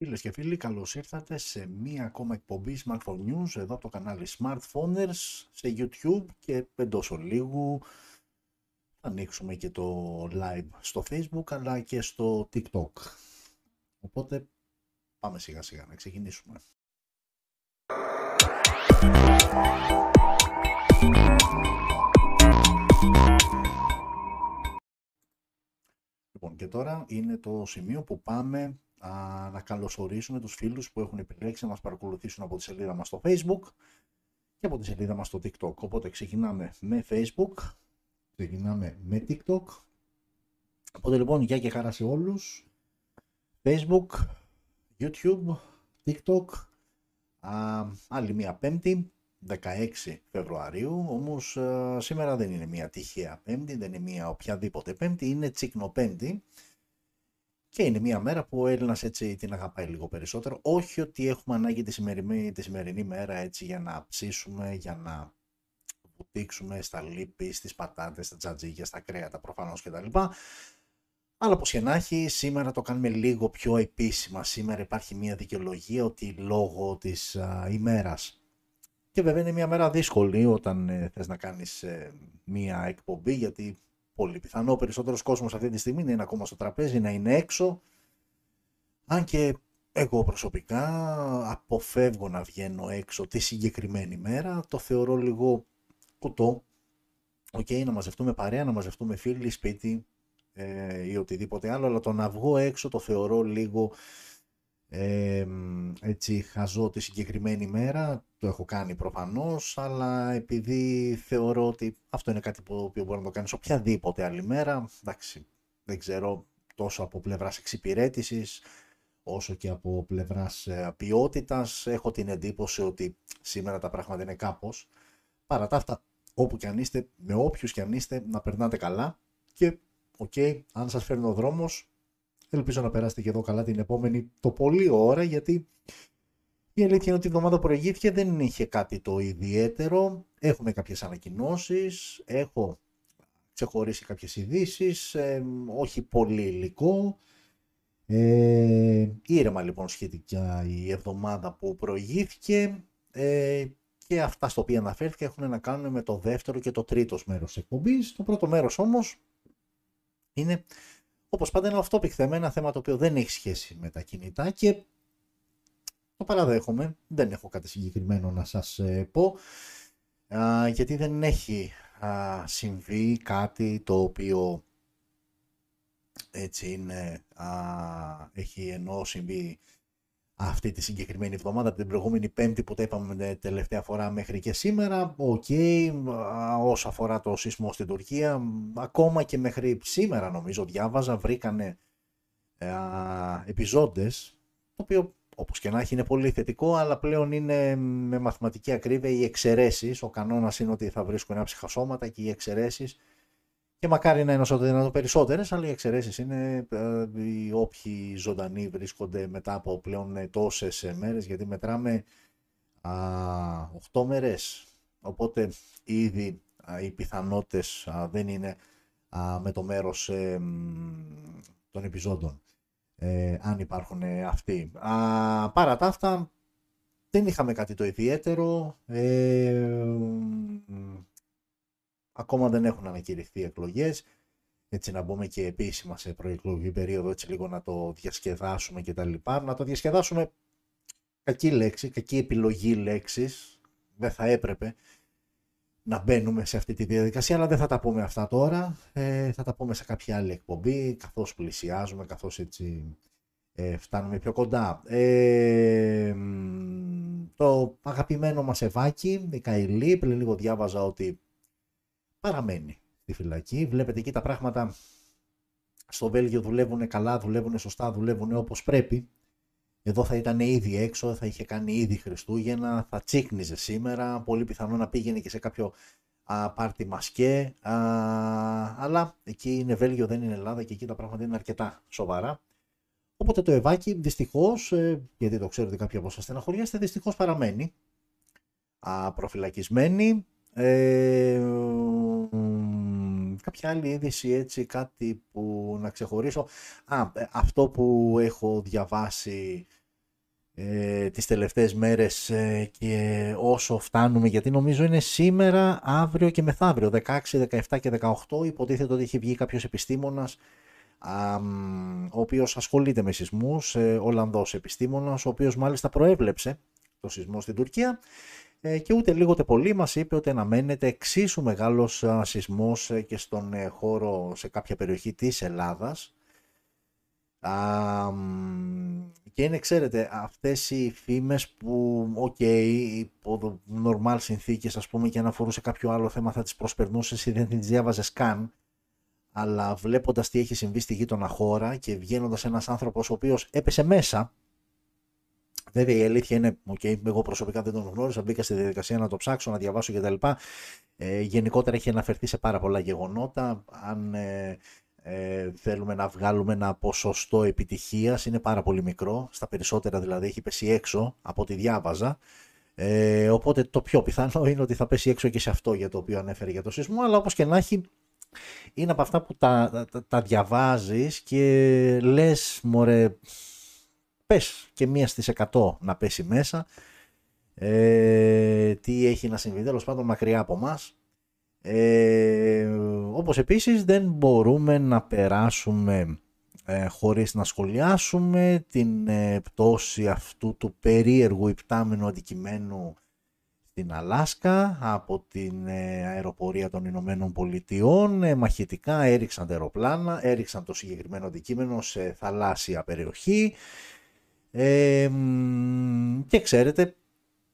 Φίλες και φίλοι, καλώς ήρθατε σε μία ακόμα εκπομπή Smartphone News εδώ από το κανάλι Smartphoners σε YouTube και εντός ολίγου θα ανοίξουμε και το live στο Facebook αλλά και στο TikTok. Οπότε πάμε σιγά σιγά να ξεκινήσουμε. Λοιπόν και τώρα είναι το σημείο που πάμε α, να καλωσορίσουμε τους φίλους που έχουν επιλέξει να μας παρακολουθήσουν από τη σελίδα μας στο Facebook και από τη σελίδα μας στο TikTok. Οπότε ξεκινάμε με Facebook, ξεκινάμε με TikTok. Οπότε λοιπόν, γεια και χαρά σε όλους. Facebook, YouTube, TikTok, α, άλλη μία πέμπτη, 16 Φεβρουαρίου, όμως σήμερα δεν είναι μία τυχαία πέμπτη, δεν είναι μία οποιαδήποτε πέμπτη, είναι τσίκνο πέμπτη και είναι μια μέρα που ο Έλληνας έτσι την αγαπάει λίγο περισσότερο. Όχι ότι έχουμε ανάγκη τη σημερινή, τη σημερινή μέρα έτσι για να ψήσουμε, για να βουτήξουμε στα λίπη, στις πατάτες, στα τζατζίγια, στα κρέατα προφανώς κτλ. Αλλά πως και να έχει, σήμερα το κάνουμε λίγο πιο επίσημα. Σήμερα υπάρχει μια δικαιολογία ότι λόγω της α, ημέρας. Και βέβαια είναι μια μέρα δύσκολη όταν ε, θες να κάνεις ε, μια εκπομπή γιατί πολύ πιθανό ο περισσότερος κόσμος αυτή τη στιγμή να είναι ακόμα στο τραπέζι, να είναι έξω. Αν και εγώ προσωπικά αποφεύγω να βγαίνω έξω τη συγκεκριμένη μέρα, το θεωρώ λίγο κουτό. OK, okay, να μαζευτούμε παρέα, να μαζευτούμε φίλοι, σπίτι ε, ή οτιδήποτε άλλο, αλλά το να βγω έξω το θεωρώ λίγο ε, έτσι χαζό τη συγκεκριμένη μέρα, το έχω κάνει προφανώς, αλλά επειδή θεωρώ ότι αυτό είναι κάτι που μπορεί να το κάνεις οποιαδήποτε άλλη μέρα, εντάξει, δεν ξέρω τόσο από πλευράς εξυπηρέτησης, όσο και από πλευράς ε, ποιότητας, έχω την εντύπωση ότι σήμερα τα πράγματα είναι κάπως. Παρά τα αυτά, όπου και αν είστε, με όποιους και αν είστε, να περνάτε καλά και, οκ, αν σας φέρνει ο δρόμος, Ελπίζω να περάσετε και εδώ καλά την επόμενη το πολύ ώρα γιατί η αλήθεια είναι ότι η εβδομάδα που προηγήθηκε δεν είχε κάτι το ιδιαίτερο. Έχουμε κάποιες ανακοινώσεις, έχω ξεχωρίσει κάποιες ειδήσεις, ε, όχι πολύ υλικό. Ε, ήρεμα λοιπόν σχετικά η εβδομάδα που προηγήθηκε ε, και αυτά στο οποία αναφέρθηκα έχουν να κάνουν με το δεύτερο και το τρίτο μέρος της εκπομπής. Το πρώτο μέρος όμως είναι Όπως πάντα είναι αυτό θέμα, ένα θέμα το οποίο δεν έχει σχέση με τα κινητά και το παραδέχομαι, δεν έχω κάτι συγκεκριμένο να σας ε, πω, γιατί δεν έχει συμβεί κάτι το οποίο έτσι είναι, έχει ενώ συμβεί αυτή τη συγκεκριμένη εβδομάδα, την προηγούμενη Πέμπτη που τα είπαμε τελευταία φορά μέχρι και σήμερα. OK, okay, όσο αφορά το σεισμό στην Τουρκία, ακόμα και μέχρι σήμερα νομίζω διάβαζα, βρήκανε α, επιζώντες, το οποίο όπως και να έχει είναι πολύ θετικό, αλλά πλέον είναι με μαθηματική ακρίβεια οι εξαιρέσεις. Ο κανόνας είναι ότι θα βρίσκουν ένα ψυχασώματα και οι εξαιρέσεις και μακάρι να είναι όσο το δυνατόν περισσότερες, αλλά οι εξαιρέσεις είναι ε, οι όποιοι ζωντανοί βρίσκονται μετά από πλέον ε, τόσες μέρες, γιατί μετράμε α, 8 μέρες. Οπότε ήδη α, οι πιθανότητες δεν είναι α, με το μέρος ε, των επιζώντων. Ε, αν υπάρχουν αυτοί. Α, παρά τα αυτά, δεν είχαμε κάτι το ιδιαίτερο. Ε, Ακόμα δεν έχουν ανακηρυχθεί εκλογές. Έτσι να μπούμε και επίσημα σε προεκλογική περίοδο, έτσι λίγο να το διασκεδάσουμε κτλ. Να το διασκεδάσουμε κακή λέξη, κακή επιλογή λέξης. Δεν θα έπρεπε να μπαίνουμε σε αυτή τη διαδικασία, αλλά δεν θα τα πούμε αυτά τώρα. Ε, θα τα πούμε σε κάποια άλλη εκπομπή, καθώς πλησιάζουμε, καθώς έτσι ε, φτάνουμε πιο κοντά. Ε, το αγαπημένο μας Ευάκι, η Καηλή, πριν λίγο διάβαζα ότι παραμένει στη φυλακή. Βλέπετε εκεί τα πράγματα στο Βέλγιο δουλεύουν καλά, δουλεύουν σωστά, δουλεύουν όπως πρέπει. Εδώ θα ήταν ήδη έξω, θα είχε κάνει ήδη Χριστούγεννα, θα τσίκνιζε σήμερα, πολύ πιθανό να πήγαινε και σε κάποιο α, πάρτι μασκέ, α, αλλά εκεί είναι Βέλγιο, δεν είναι Ελλάδα και εκεί τα πράγματα είναι αρκετά σοβαρά. Οπότε το Ευάκι δυστυχώς, ε, γιατί το ξέρω ότι κάποιοι από εσάς στεναχωριάστε, δυστυχώς παραμένει α, προφυλακισμένη. Ε, κάποια άλλη είδηση έτσι, κάτι που να ξεχωρίσω. Α, ε, αυτό που έχω διαβάσει ε, τις τελευταίες μέρες ε, και όσο φτάνουμε, γιατί νομίζω είναι σήμερα, αύριο και μεθαύριο, 16, 17 και 18, υποτίθεται ότι έχει βγει κάποιος επιστήμονας ο οποίος ασχολείται με σεισμούς, ε, Ολλανδός επιστήμονας, ο οποίος μάλιστα προέβλεψε το σεισμό στην Τουρκία ε, και ούτε λίγο ούτε πολύ μας είπε ότι αναμένεται εξίσου μεγάλος σεισμός ε, και στον ε, χώρο σε κάποια περιοχή της Ελλάδας. Και είναι, ξέρετε, αυτές οι φήμες που, OK, okay, υπό normal συνθήκες, ας πούμε, και αν αφορούσε κάποιο άλλο θέμα θα τις προσπερνούσες ή δεν τις διάβαζες καν, αλλά βλέποντας τι έχει συμβεί στη γείτονα χώρα και βγαίνοντας ένας άνθρωπος ο οποίος έπεσε μέσα, Βέβαια η αλήθεια είναι, okay, εγώ προσωπικά δεν τον γνώρισα, μπήκα στη διαδικασία να το ψάξω, να διαβάσω κτλ. Ε, γενικότερα έχει αναφερθεί σε πάρα πολλά γεγονότα. Αν ε, ε, θέλουμε να βγάλουμε ένα ποσοστό επιτυχίας, είναι πάρα πολύ μικρό. Στα περισσότερα δηλαδή έχει πέσει έξω από ό,τι διάβαζα. Ε, οπότε το πιο πιθανό είναι ότι θα πέσει έξω και σε αυτό για το οποίο ανέφερε για το σεισμό, αλλά όπως και να έχει είναι από αυτά που τα, τα, τα διαβάζεις και λες μωρέ πες και μία στις 100 να πέσει μέσα. Ε, τι έχει να συμβεί τέλος πάντων μακριά από μας. Ε, όπως επίσης δεν μπορούμε να περάσουμε ε, χωρίς να σχολιάσουμε την ε, πτώση αυτού του περίεργου υπτάμενου αντικειμένου στην Αλάσκα από την ε, αεροπορία των Ηνωμένων Πολιτειών. Ε, μαχητικά έριξαν τα αεροπλάνα, έριξαν το συγκεκριμένο αντικείμενο σε θαλάσσια περιοχή και ξέρετε,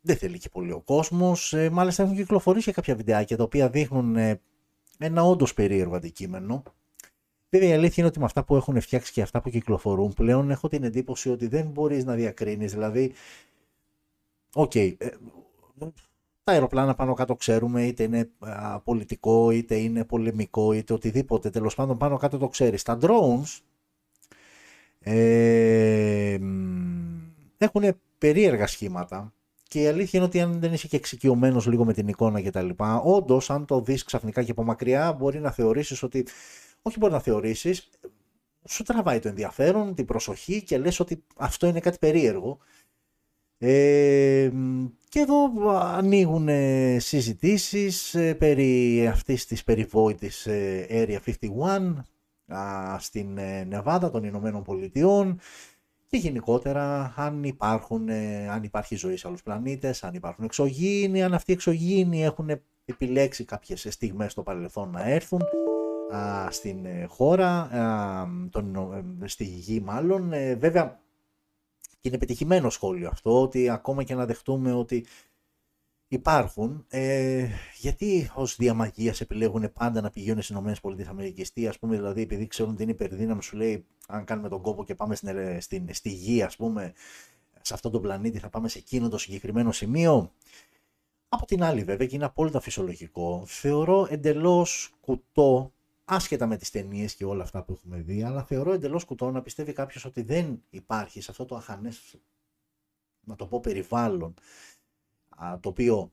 δεν θέλει και πολύ ο κόσμος. Ε, μάλιστα έχουν κυκλοφορήσει κάποια βιντεάκια τα οποία δείχνουν ε, ένα όντως περίεργο αντικείμενο. Βέβαια η αλήθεια είναι ότι με αυτά που έχουν φτιάξει και αυτά που κυκλοφορούν πλέον έχω την εντύπωση ότι δεν μπορείς να διακρίνεις. Δηλαδή, OK, okay, ε, τα αεροπλάνα πάνω κάτω ξέρουμε είτε είναι πολιτικό είτε είναι πολεμικό είτε οτιδήποτε τέλος πάντων πάνω κάτω το ξέρεις. Τα drones ε, έχουν περίεργα σχήματα και η αλήθεια είναι ότι αν δεν είσαι και εξοικειωμένος λίγο με την εικόνα κτλ., όντως, αν το δεις ξαφνικά και από μακριά, μπορεί να θεωρήσεις ότι. Όχι μπορεί να θεωρήσεις, σου τραβάει το ενδιαφέρον, την προσοχή και λες ότι αυτό είναι κάτι περίεργο. Ε, και εδώ ανοίγουν συζητήσεις ε, περί αυτής της περιβόητης ε, Area 51 στην ε, Νεβάδα των Ηνωμένων Πολιτειών και γενικότερα αν, υπάρχουν, ε, αν υπάρχει ζωή σε άλλους πλανήτες, αν υπάρχουν εξωγήινοι, αν αυτοί οι εξωγήινοι έχουν επιλέξει κάποιες στιγμές στο παρελθόν να έρθουν στην ε, χώρα, τον, στη γη μάλλον. βέβαια, και είναι πετυχημένο σχόλιο αυτό, ότι ακόμα και να δεχτούμε ότι υπάρχουν. Ε, γιατί ως διαμαγείας επιλέγουν πάντα να πηγαίνουν στις ΗΠΑ, τι, ας πούμε, δηλαδή επειδή ξέρουν ότι είναι υπερδύναμη, σου λέει, αν κάνουμε τον κόπο και πάμε στην, στην, στη γη, ας πούμε, σε αυτόν τον πλανήτη, θα πάμε σε εκείνο το συγκεκριμένο σημείο. Από την άλλη, βέβαια, και είναι απόλυτα φυσιολογικό, θεωρώ εντελώς κουτό, άσχετα με τις ταινίες και όλα αυτά που έχουμε δει, αλλά θεωρώ εντελώς κουτό να πιστεύει κάποιος ότι δεν υπάρχει σε αυτό το αχανές, να το πω, περιβάλλον το οποίο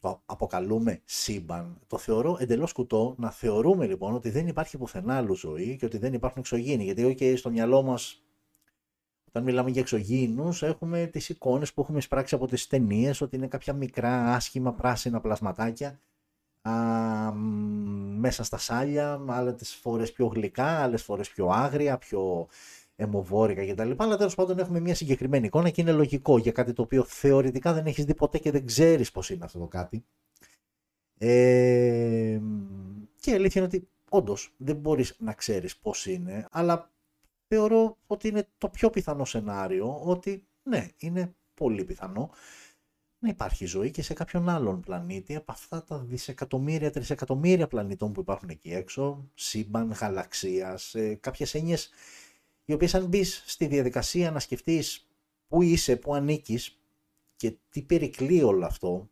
το αποκαλούμε σύμπαν, το θεωρώ εντελώς κουτό να θεωρούμε λοιπόν ότι δεν υπάρχει πουθενά άλλου ζωή και ότι δεν υπάρχουν εξωγήινοι. Γιατί, OK, στο μυαλό μας, όταν μιλάμε για εξωγήινους, έχουμε τις εικόνες που έχουμε εισπράξει από τις ταινίες, ότι είναι κάποια μικρά άσχημα πράσινα πλασματάκια α, μέσα στα σάλια, άλλες φορές πιο γλυκά, άλλες φορές πιο άγρια, πιο αιμοβόρικα κτλ. Αλλά τέλος πάντων έχουμε μια συγκεκριμένη εικόνα και είναι λογικό για κάτι το οποίο θεωρητικά δεν έχεις δει ποτέ και δεν ξέρεις πώς είναι αυτό το κάτι. Ε, και η αλήθεια είναι ότι όντως δεν μπορείς να ξέρεις πώς είναι, αλλά θεωρώ ότι είναι το πιο πιθανό σενάριο ότι ναι, είναι πολύ πιθανό να υπάρχει ζωή και σε κάποιον άλλον πλανήτη από αυτά τα δισεκατομμύρια, τρισεκατομμύρια πλανητών που υπάρχουν εκεί έξω, σύμπαν, γαλαξίας, ε, κάποιες έννοιες οι οποίες αν μπεις στη διαδικασία να σκεφτείς πού είσαι, πού ανήκεις και τι περικλεί όλο αυτό,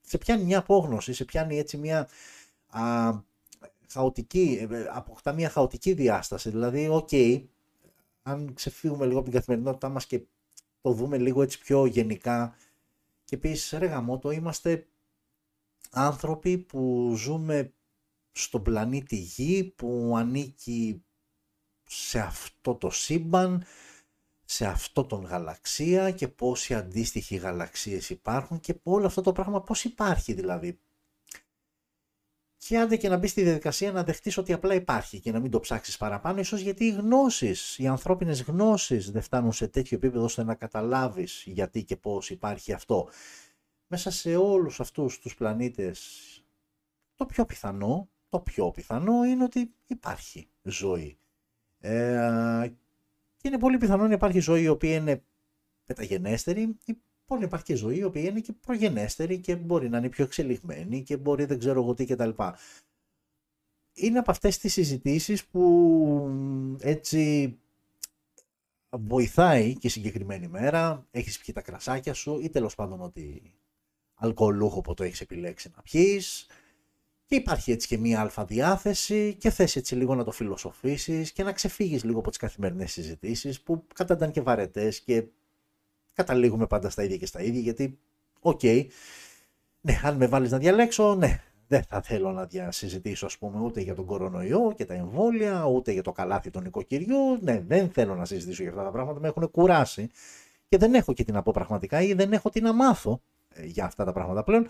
σε πιάνει μια απόγνωση, σε πιάνει έτσι μια α, χαοτική, ε, αποκτά μια χαοτική διάσταση. Δηλαδή, οκ, αν ξεφύγουμε λίγο από την καθημερινότητά μας και το δούμε λίγο έτσι πιο γενικά και πεις ρε γαμώτο, είμαστε άνθρωποι που ζούμε στον πλανήτη Γη που ανήκει σε αυτό το σύμπαν, σε αυτό τον γαλαξία και πόσοι αντίστοιχοι γαλαξίες υπάρχουν και όλο αυτό το πράγμα πώς υπάρχει δηλαδή. Και άντε και να μπεις στη διαδικασία να δεχτείς ότι απλά υπάρχει και να μην το ψάξεις παραπάνω, ίσως γιατί οι γνώσεις, οι ανθρώπινες γνώσεις δεν φτάνουν σε τέτοιο επίπεδο ώστε να καταλάβεις γιατί και πώς υπάρχει αυτό. Μέσα σε όλους αυτούς τους πλανήτες το πιο πιθανό, το πιο πιθανό είναι ότι υπάρχει ζωή. Ε, και είναι πολύ πιθανό να υπάρχει ζωή η οποία είναι μεταγενέστερη, ή μπορεί να υπάρχει και ζωή η οποία είναι και προγενέστερη και μπορεί να είναι πιο εξελιγμένη και μπορεί δεν ξέρω εγώ τι κτλ. Είναι από αυτές τις συζητήσεις που έτσι βοηθάει και συγκεκριμένη μέρα, έχεις πιει τα κρασάκια σου ή τέλος πάντων ότι αλκοολούχο που το έχεις επιλέξει να πιείς, και υπάρχει έτσι και μία αλφα διάθεση και θες έτσι λίγο να το φιλοσοφήσεις και να ξεφύγεις λίγο από τις καθημερινές συζητήσεις που καταντάν και βαρετές και καταλήγουμε πάντα στα ίδια και στα ίδια γιατί, οκ, ναι, αν με βάλεις να διαλέξω, ναι, δεν θα θέλω να διασυζητήσω ας πούμε ούτε για τον κορονοϊό και τα εμβόλια, ούτε για το καλάθι των οικοκυριού, ναι, δεν θέλω να συζητήσω για αυτά τα πράγματα, με έχουν κουράσει και δεν έχω και τι να πω πραγματικά ή δεν έχω τι να μάθω ε, για αυτά τα πράγματα πλέον.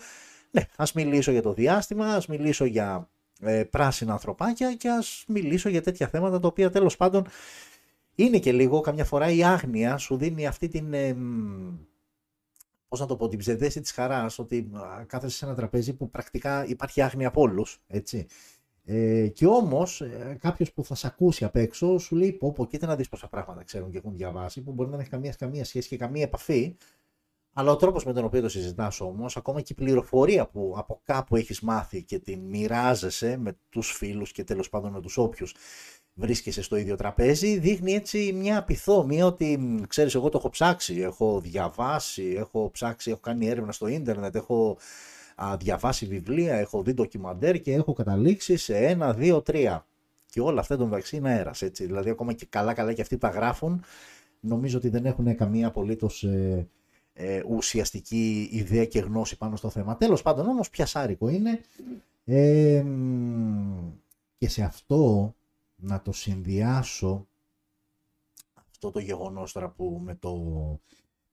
Ναι, ας μιλήσω για το διάστημα, ας μιλήσω για ε, πράσινα ανθρωπάκια και ας μιλήσω για τέτοια θέματα τα οποία τέλος πάντων είναι και λίγο καμιά φορά η άγνοια σου δίνει αυτή την, ε, πώς να το πω, την ψευδέστηση της χαράς ότι κάθεσαι σε ένα τραπέζι που πρακτικά υπάρχει άγνοια από όλους, έτσι. Ε, και όμως ε, κάποιος που θα σε ακούσει απ' έξω σου λέει: Πω, πω, κοίτα να δεις πόσα πράγματα ξέρουν και έχουν διαβάσει, που μπορεί να δεν έχει καμία, καμία σχέση και καμία επαφή αλλά ο τρόπος με τον οποίο το συζητάς όμως, ακόμα και η πληροφορία που από κάπου έχεις μάθει και την μοιράζεσαι με τους φίλους και τέλος πάντων με τους όποιους βρίσκεσαι στο ίδιο τραπέζι, δείχνει έτσι μια πυθόμια ότι ξέρεις εγώ το έχω ψάξει, έχω διαβάσει, έχω ψάξει, έχω κάνει έρευνα στο ίντερνετ, έχω α, διαβάσει βιβλία, έχω δει ντοκιμαντέρ και έχω καταλήξει σε ένα, δύο, τρία. Και όλα αυτά το μεταξύ είναι αέρας, έτσι. Δηλαδή ακόμα και καλά καλά και αυτοί που τα γράφουν, νομίζω ότι δεν έχουν καμία απολύτως ε, ε, ουσιαστική ιδέα και γνώση πάνω στο θέμα. Τέλος πάντων όμως πιασάρικο είναι ε, και σε αυτό να το συνδυάσω αυτό το γεγονός τώρα που με το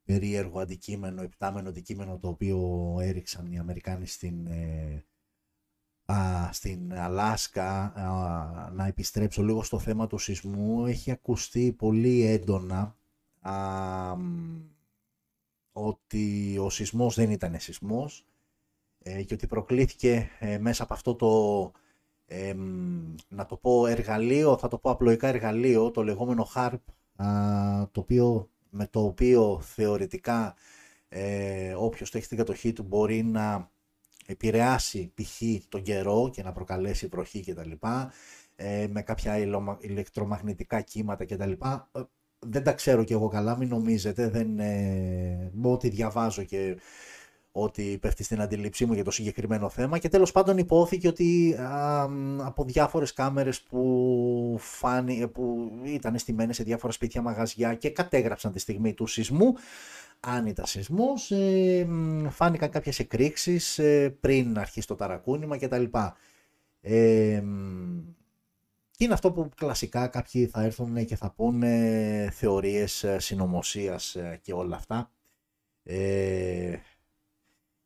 περίεργο αντικείμενο, επτάμενο αντικείμενο το οποίο έριξαν οι Αμερικάνοι στην, ε, α, στην Αλάσκα να επιστρέψω λίγο στο θέμα του σεισμού έχει ακουστεί πολύ έντονα ότι ο σεισμός δεν ήταν σεισμός ε, και ότι προκλήθηκε ε, μέσα από αυτό το, να το πω εργαλείο, θα το πω απλοϊκά εργαλείο, το λεγόμενο HARP, το οποίο, με το οποίο θεωρητικά ε, όποιος το έχει στην κατοχή του μπορεί να επηρεάσει π.χ. τον καιρό και να προκαλέσει βροχή κτλ. Ε, με κάποια ηλεκτρομαγνητικά κύματα κτλ δεν τα ξέρω κι εγώ καλά, μην νομίζετε, δεν, ε, ό,τι διαβάζω και ότι πέφτει στην αντίληψή μου για το συγκεκριμένο θέμα και τέλος πάντων υπόθηκε ότι από διάφορες κάμερες που, φάνη, που ήταν στημένες σε διάφορα σπίτια, μαγαζιά και κατέγραψαν τη στιγμή του σεισμού, αν ήταν σεισμός, ε, φάνηκαν κάποιες εκρήξεις ε, πριν αρχίσει το ταρακούνημα κτλ. Ε, και είναι αυτό που κλασικά κάποιοι θα έρθουν και θα πούνε θεωρίες ε, συνωμοσίας ε, και όλα αυτά. Ε,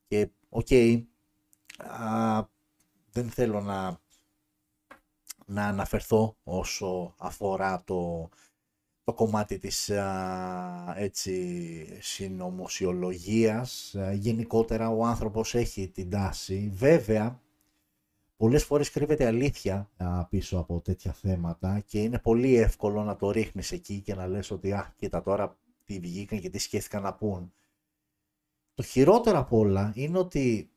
και οκ, δεν θέλω να, να αναφερθώ όσο αφορά το, το κομμάτι της α, έτσι συνωμοσιολογίας. Γενικότερα ο άνθρωπος έχει την τάση. Βέβαια, πολλές φορές κρύβεται αλήθεια πίσω από τέτοια θέματα και είναι πολύ εύκολο να το ρίχνεις εκεί και να λες ότι «Α, κοίτα τώρα τι βγήκαν και τι σκέφτηκαν να πούν». Το χειρότερο από όλα είναι ότι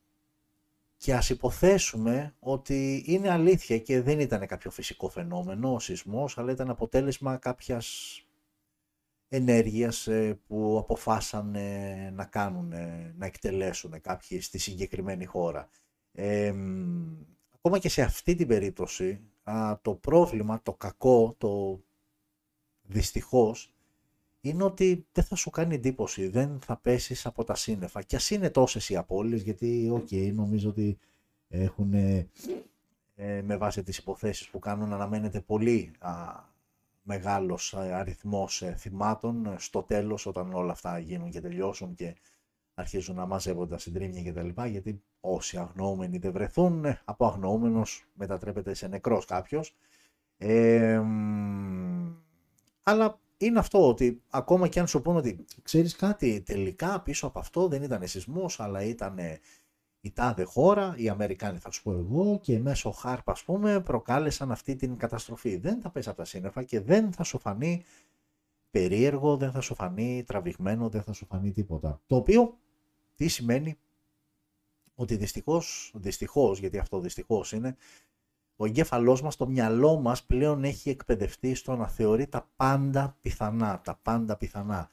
και ας υποθέσουμε ότι είναι αλήθεια και δεν ήταν κάποιο φυσικό φαινόμενο ο σεισμός, αλλά ήταν αποτέλεσμα κάποιας ενέργειας ε, που αποφάσαν να κάνουν, να εκτελέσουν κάποιοι στη συγκεκριμένη χώρα. Ε, ακόμα και σε αυτή την περίπτωση, το πρόβλημα, το κακό, το δυστυχώς, είναι ότι δεν θα σου κάνει εντύπωση, δεν θα πέσεις από τα σύννεφα. Και ας είναι τόσες οι απώλειες, γιατί, οκ, νομίζω ότι έχουν ε, με βάση τις υποθέσεις που κάνουν αναμένεται πολύ α, μεγάλος αριθμός θυμάτων στο τέλος όταν όλα αυτά γίνουν και τελειώσουν και αρχίζουν να μαζεύονται τα συντρίμμια και τα λοιπά, γιατί όσοι αγνοούμενοι δεν βρεθούν, από αγνοούμενος μετατρέπεται σε νεκρός κάποιος. Ε, αλλά είναι αυτό ότι ακόμα και αν σου πούνε ότι ξέρεις κάτι τελικά πίσω από αυτό δεν ήταν σεισμός αλλά ήταν η τάδε χώρα, οι Αμερικάνοι θα σου πω εγώ και μέσω χάρπ ας πούμε προκάλεσαν αυτή την καταστροφή. Δεν θα πέσει από τα σύννεφα και δεν θα σου φανεί περίεργο, δεν θα σου φανεί τραβηγμένο, δεν θα σου φανεί τίποτα. Το οποίο τι σημαίνει ότι δυστυχώς, δυστυχώς γιατί αυτό δυστυχώς είναι, ο εγκέφαλός μας, το μυαλό μας πλέον έχει εκπαιδευτεί στο να θεωρεί τα πάντα πιθανά, τα πάντα πιθανά.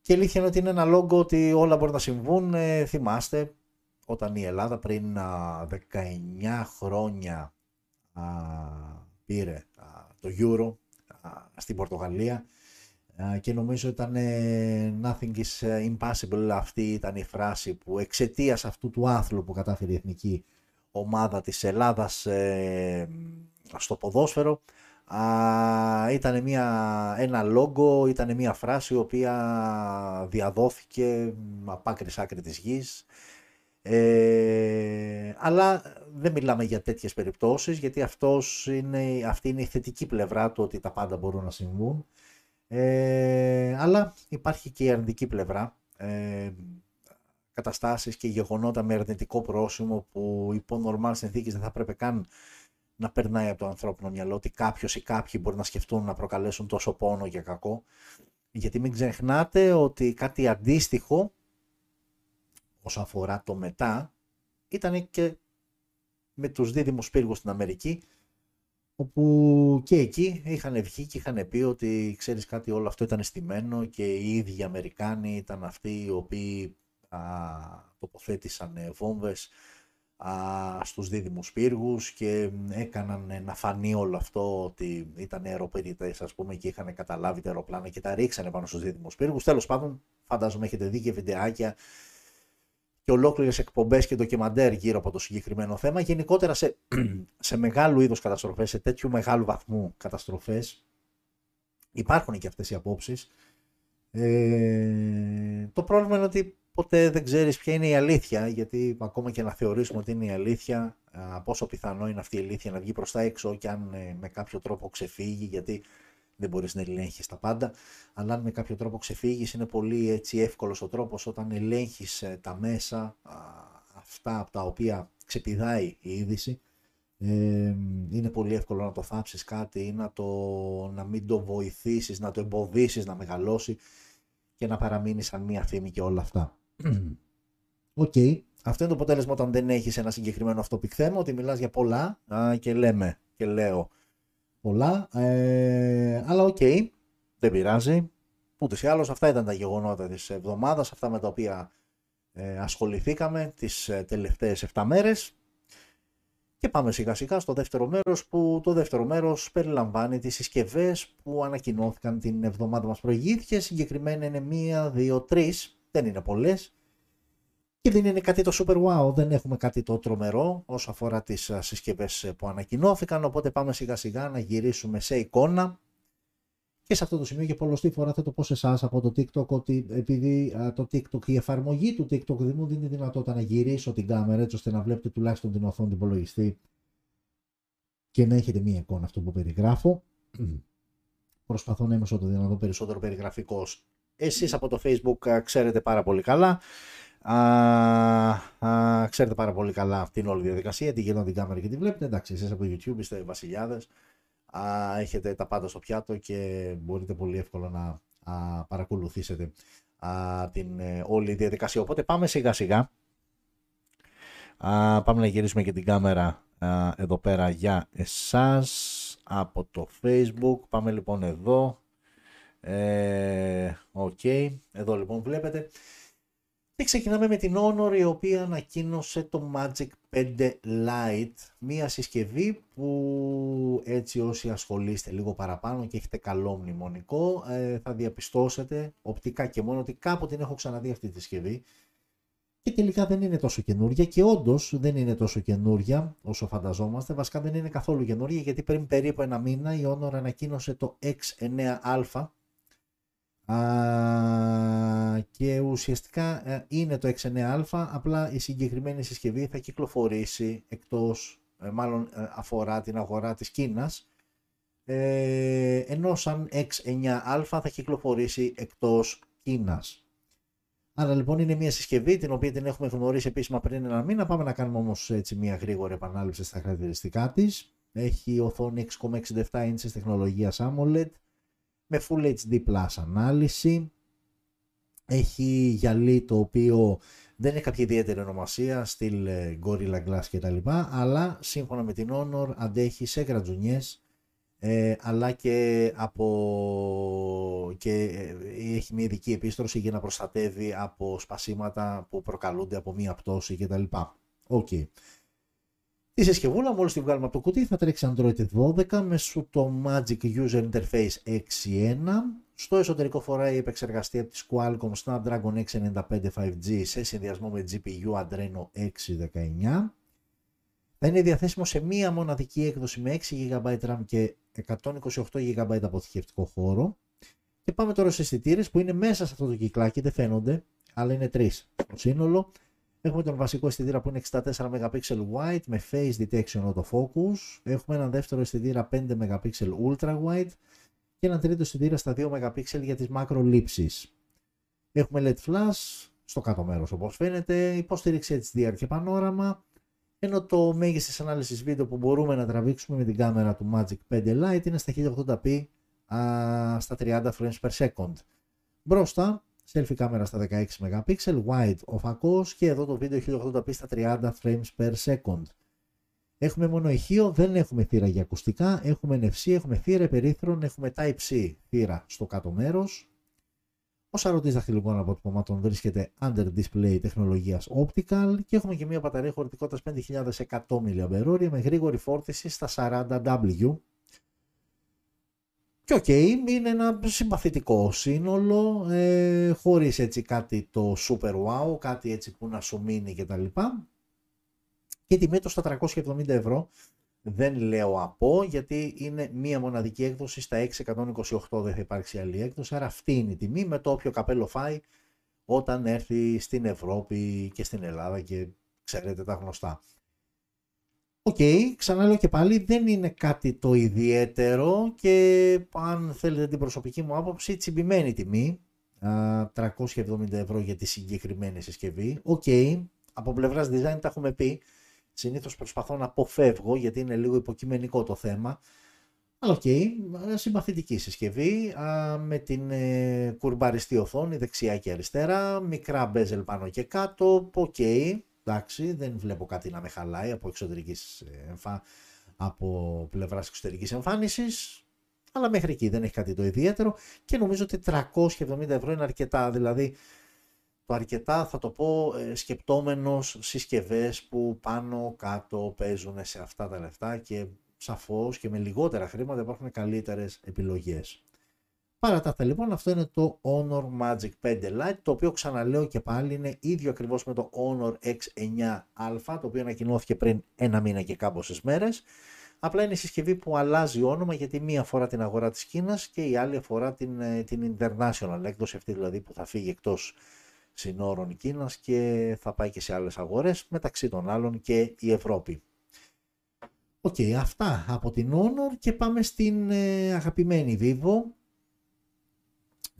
Και αλήθεια είναι ότι είναι ένα λόγο ότι όλα μπορεί να συμβούν. Ε, θυμάστε, όταν η Ελλάδα πριν 19 χρόνια α, πήρε το Euro στην Πορτογαλία και νομίζω ήταν nothing is ε, impossible. Αυτή ήταν η φράση που εξαιτίας αυτού του άθλου που κατάφερε η εθνική ομάδα της Ελλάδας ε, στο ποδόσφαιρο ήταν μια, ένα λόγο, ήταν μια φράση η οποία διαδόθηκε από άκρης άκρη της γης. Ε, αλλά δεν μιλάμε για τέτοιες περιπτώσεις γιατί αυτός είναι, αυτή είναι η θετική πλευρά του ότι τα πάντα μπορούν να συμβούν ε, αλλά υπάρχει και η αρνητική πλευρά ε, καταστάσεις και γεγονότα με αρνητικό πρόσημο που υπό νορμάλ συνθήκες δεν θα πρέπει καν να περνάει από το ανθρώπινο μυαλό ότι κάποιος ή κάποιοι μπορεί να σκεφτούν να προκαλέσουν τόσο πόνο και κακό. Γιατί μην ξεχνάτε ότι κάτι αντίστοιχο όσον αφορά το μετά ήταν και με τους δίδυμους πύργους στην Αμερική όπου και εκεί είχαν βγει και είχαν πει ότι ξέρεις κάτι όλο αυτό ήταν στημένο και οι ίδιοι Αμερικάνοι ήταν αυτοί οι οποίοι α, τοποθέτησαν ε, βόμβες α, στους δίδυμους πύργους και έκαναν να φανεί όλο αυτό ότι ήταν αεροπεριτές ας πούμε και είχαν καταλάβει τα αεροπλάνα και τα ρίξανε πάνω στους δίδυμους πύργους. Τέλος πάντων φαντάζομαι έχετε δει και βιντεάκια και ολόκληρες εκπομπές και ντοκιμαντέρ γύρω από το συγκεκριμένο θέμα. Γενικότερα σε, σε μεγάλου είδους καταστροφές, σε τέτοιου μεγάλου βαθμού καταστροφές, υπάρχουν και αυτές οι απόψεις. Ε, το πρόβλημα είναι ότι ποτέ δεν ξέρεις ποια είναι η αλήθεια, γιατί ακόμα και να θεωρήσουμε ότι είναι η αλήθεια, πόσο πιθανό είναι αυτή η αλήθεια να βγει προς τα έξω και αν ε, με κάποιο τρόπο ξεφύγει, γιατί δεν μπορείς να ελέγχεις τα πάντα, αλλά αν με κάποιο τρόπο ξεφύγεις είναι πολύ έτσι εύκολος ο τρόπος όταν ελέγχεις ε, τα μέσα αυτά από τα οποία ξεπηδάει η είδηση ε, είναι πολύ εύκολο να το θάψεις κάτι ή να, το, να μην το βοηθήσεις, να το εμποδίσεις να μεγαλώσει και να παραμείνει σαν μία φήμη και όλα αυτά. OK. Okay. Αυτό είναι το αποτέλεσμα όταν δεν έχεις ένα συγκεκριμένο α, topic θέμα, ότι μιλάς για πολλά α, και λέμε και λέω πολλά. Ε, αλλά OK, okay, δεν πειράζει. Ούτως ή άλλως αυτά ήταν τα γεγονότα της εβδομάδας, αυτά με τα οποία ε, ασχοληθήκαμε τις ε, τελευταίες 7 μέρες. Και πάμε σιγά σιγά στο δεύτερο μέρος που το δεύτερο μέρος περιλαμβάνει τις συσκευές που ανακοινώθηκαν την εβδομάδα μας προηγήθηκε. Συγκεκριμένα είναι μία, δύο, τρεις, δεν είναι πολλές και δεν είναι κάτι το super wow, δεν έχουμε κάτι το τρομερό όσο αφορά τις συσκευές που ανακοινώθηκαν, οπότε πάμε σιγά σιγά να γυρίσουμε σε εικόνα και σε αυτό το σημείο και πολλωστή φορά θα το πως σε εσάς από το TikTok ότι επειδή το TikTok, η εφαρμογή του TikTok δεν μου δίνει δυνατότητα να γυρίσω την κάμερα έτσι ώστε να βλέπετε τουλάχιστον την οθόνη του υπολογιστή και να έχετε μία εικόνα αυτό που περιγράφω. Προσπαθώ να είμαι όσο το δυνατόν περισσότερο περιγραφικός. Εσείς από το Facebook ξέρετε πάρα πολύ καλά Α, α, ξέρετε πάρα πολύ καλά την όλη διαδικασία, τι γίνεται την κάμερα και τη βλέπετε. Εντάξει, εσείς από το YouTube είστε βασιλιάδες, α, έχετε τα πάντα στο πιάτο και μπορείτε πολύ εύκολα να α, παρακολουθήσετε α, την ε, όλη διαδικασία. Οπότε πάμε σιγά σιγά. Α, πάμε να γυρίσουμε και την κάμερα α, εδώ πέρα για εσάς από το facebook. Πάμε λοιπόν εδώ. Ε, okay. Εδώ λοιπόν βλέπετε. Και ξεκινάμε με την Honor η οποία ανακοίνωσε το Magic 5 Lite, μία συσκευή που έτσι όσοι ασχολείστε λίγο παραπάνω και έχετε καλό μνημονικό ε, θα διαπιστώσετε οπτικά και μόνο ότι κάπου την έχω ξαναδεί αυτή τη συσκευή. Και τελικά δεν είναι τόσο καινούρια και όντως δεν είναι τόσο καινούρια όσο φανταζόμαστε. Βασικά δεν είναι καθόλου καινούρια γιατί πριν περίπου ένα μήνα η Honor ανακοίνωσε το X9α και ουσιαστικά ε, είναι το X9α απλά η συγκεκριμένη συσκευή θα κυκλοφορήσει εκτός, ε, μάλλον ε, αφορά την αγορά της Κίνας ενώ σαν X9α θα κυκλοφορήσει εκτός Κίνας. Άρα λοιπόν είναι μια συσκευή την οποία την έχουμε γνωρίσει επίσημα πριν ένα μήνα. Πάμε να κάνουμε όμως έτσι μια γρήγορη επανάληψη στα χαρακτηριστικά της. Έχει οθόνη 6,67 inches τεχνολογίας AMOLED με Full HD Plus ανάλυση. Έχει γυαλί το οποίο δεν έχει κάποια ιδιαίτερη ονομασία, στυλ ε, Gorilla Glass κτλ. Αλλά σύμφωνα με την Honor αντέχει σε γρατζουνιές ε, αλλά και, από, και ε, έχει μια ειδική επίστρωση για να προστατεύει από σπασίματα που προκαλούνται από μία πτώση κτλ. OK. Okay. Η συσκευούλα μόλις τη βγάλουμε από το κουτί θα τρέξει Android 12 μέσω το Magic User Interface 6.1 στο εσωτερικό φοράει επεξεργαστή από τη Qualcomm Snapdragon 695 5G σε συνδυασμό με GPU Adreno 619 θα είναι διαθέσιμο σε μία μοναδική έκδοση με 6 GB RAM και 128 GB αποθηκευτικό χώρο. Και πάμε τώρα σε αισθητήρες που είναι μέσα σε αυτό το κυκλάκι, δεν φαίνονται, αλλά είναι τρεις. Στο σύνολο έχουμε τον βασικό αισθητήρα που είναι 64 MP wide με face detection autofocus. Έχουμε έναν δεύτερο αισθητήρα 5 MP ultra wide και έναν τρίτο αισθητήρα στα 2 MP για τις μακρολήψεις. Έχουμε LED flash στο κάτω μέρος όπως φαίνεται, υποστήριξη HDR και πανόραμα, ενώ το μέγιστης ανάλυσης βίντεο που μπορούμε να τραβήξουμε με την κάμερα του Magic 5 Lite είναι στα 1080p α, στα 30 frames per second. Μπροστά, selfie κάμερα στα 16 MP, wide ο φακός και εδώ το βίντεο 1080p στα 30 frames per second. Έχουμε μόνο ηχείο, δεν έχουμε θύρα για ακουστικά, έχουμε NFC, έχουμε θύρα περίθρων, έχουμε Type-C θύρα στο κάτω μέρος, ο σαρωτής δαχτυλικών αποτυπωμάτων βρίσκεται under display τεχνολογίας optical και έχουμε και μια μπαταρία χωρητικότητας 5100 mAh με γρήγορη φόρτιση στα 40W. Και OK, okay, είναι ένα συμπαθητικό σύνολο, ε, χωρίς έτσι κάτι το super wow, κάτι έτσι που να σου μείνει κτλ. Και τιμή το στα 370 ευρώ δεν λέω από γιατί είναι μία μοναδική έκδοση στα 6 128 δεν θα υπάρξει άλλη έκδοση άρα αυτή είναι η τιμή με το όποιο καπέλο φάει όταν έρθει στην Ευρώπη και στην Ελλάδα και ξέρετε τα γνωστά. OK, okay, ξαναλέω και πάλι δεν είναι κάτι το ιδιαίτερο και αν θέλετε την προσωπική μου άποψη τσιμπημένη τιμή 370 ευρώ για τη συγκεκριμένη συσκευή. OK, okay, από πλευράς design τα έχουμε πει Συνήθως προσπαθώ να αποφεύγω γιατί είναι λίγο υποκειμενικό το θέμα. Αλλά OK, okay, συμπαθητική συσκευή με την ε, κουρμπαριστή οθόνη δεξιά και αριστερά, μικρά bezel πάνω και κάτω, OK, okay, εντάξει, δεν βλέπω κάτι να με χαλάει από, εξωτερικής, ε, εμφα... από πλευράς εξωτερικής εμφάνισης, αλλά μέχρι εκεί δεν έχει κάτι το ιδιαίτερο και νομίζω ότι 370 ευρώ είναι αρκετά, δηλαδή το αρκετά θα το πω ε, σκεπτόμενος συσκευές που πάνω κάτω παίζουν σε αυτά τα λεφτά και σαφώς και με λιγότερα χρήματα υπάρχουν καλύτερες επιλογές. Παρά τα αυτά λοιπόν αυτό είναι το Honor Magic 5 Lite το οποίο ξαναλέω και πάλι είναι ίδιο ακριβώς με το Honor X9α το οποίο ανακοινώθηκε πριν ένα μήνα και κάμποσες μέρες. Απλά είναι η συσκευή που αλλάζει όνομα γιατί μία αφορά την αγορά της Κίνας και η άλλη αφορά την, ε, την International έκδοση αυτή δηλαδή που θα φύγει εκτός συνόρων Κίνας και θα πάει και σε άλλες αγορές, μεταξύ των άλλων και η Ευρώπη. OK, okay, αυτά από την Honor και πάμε στην ε, αγαπημένη Vivo,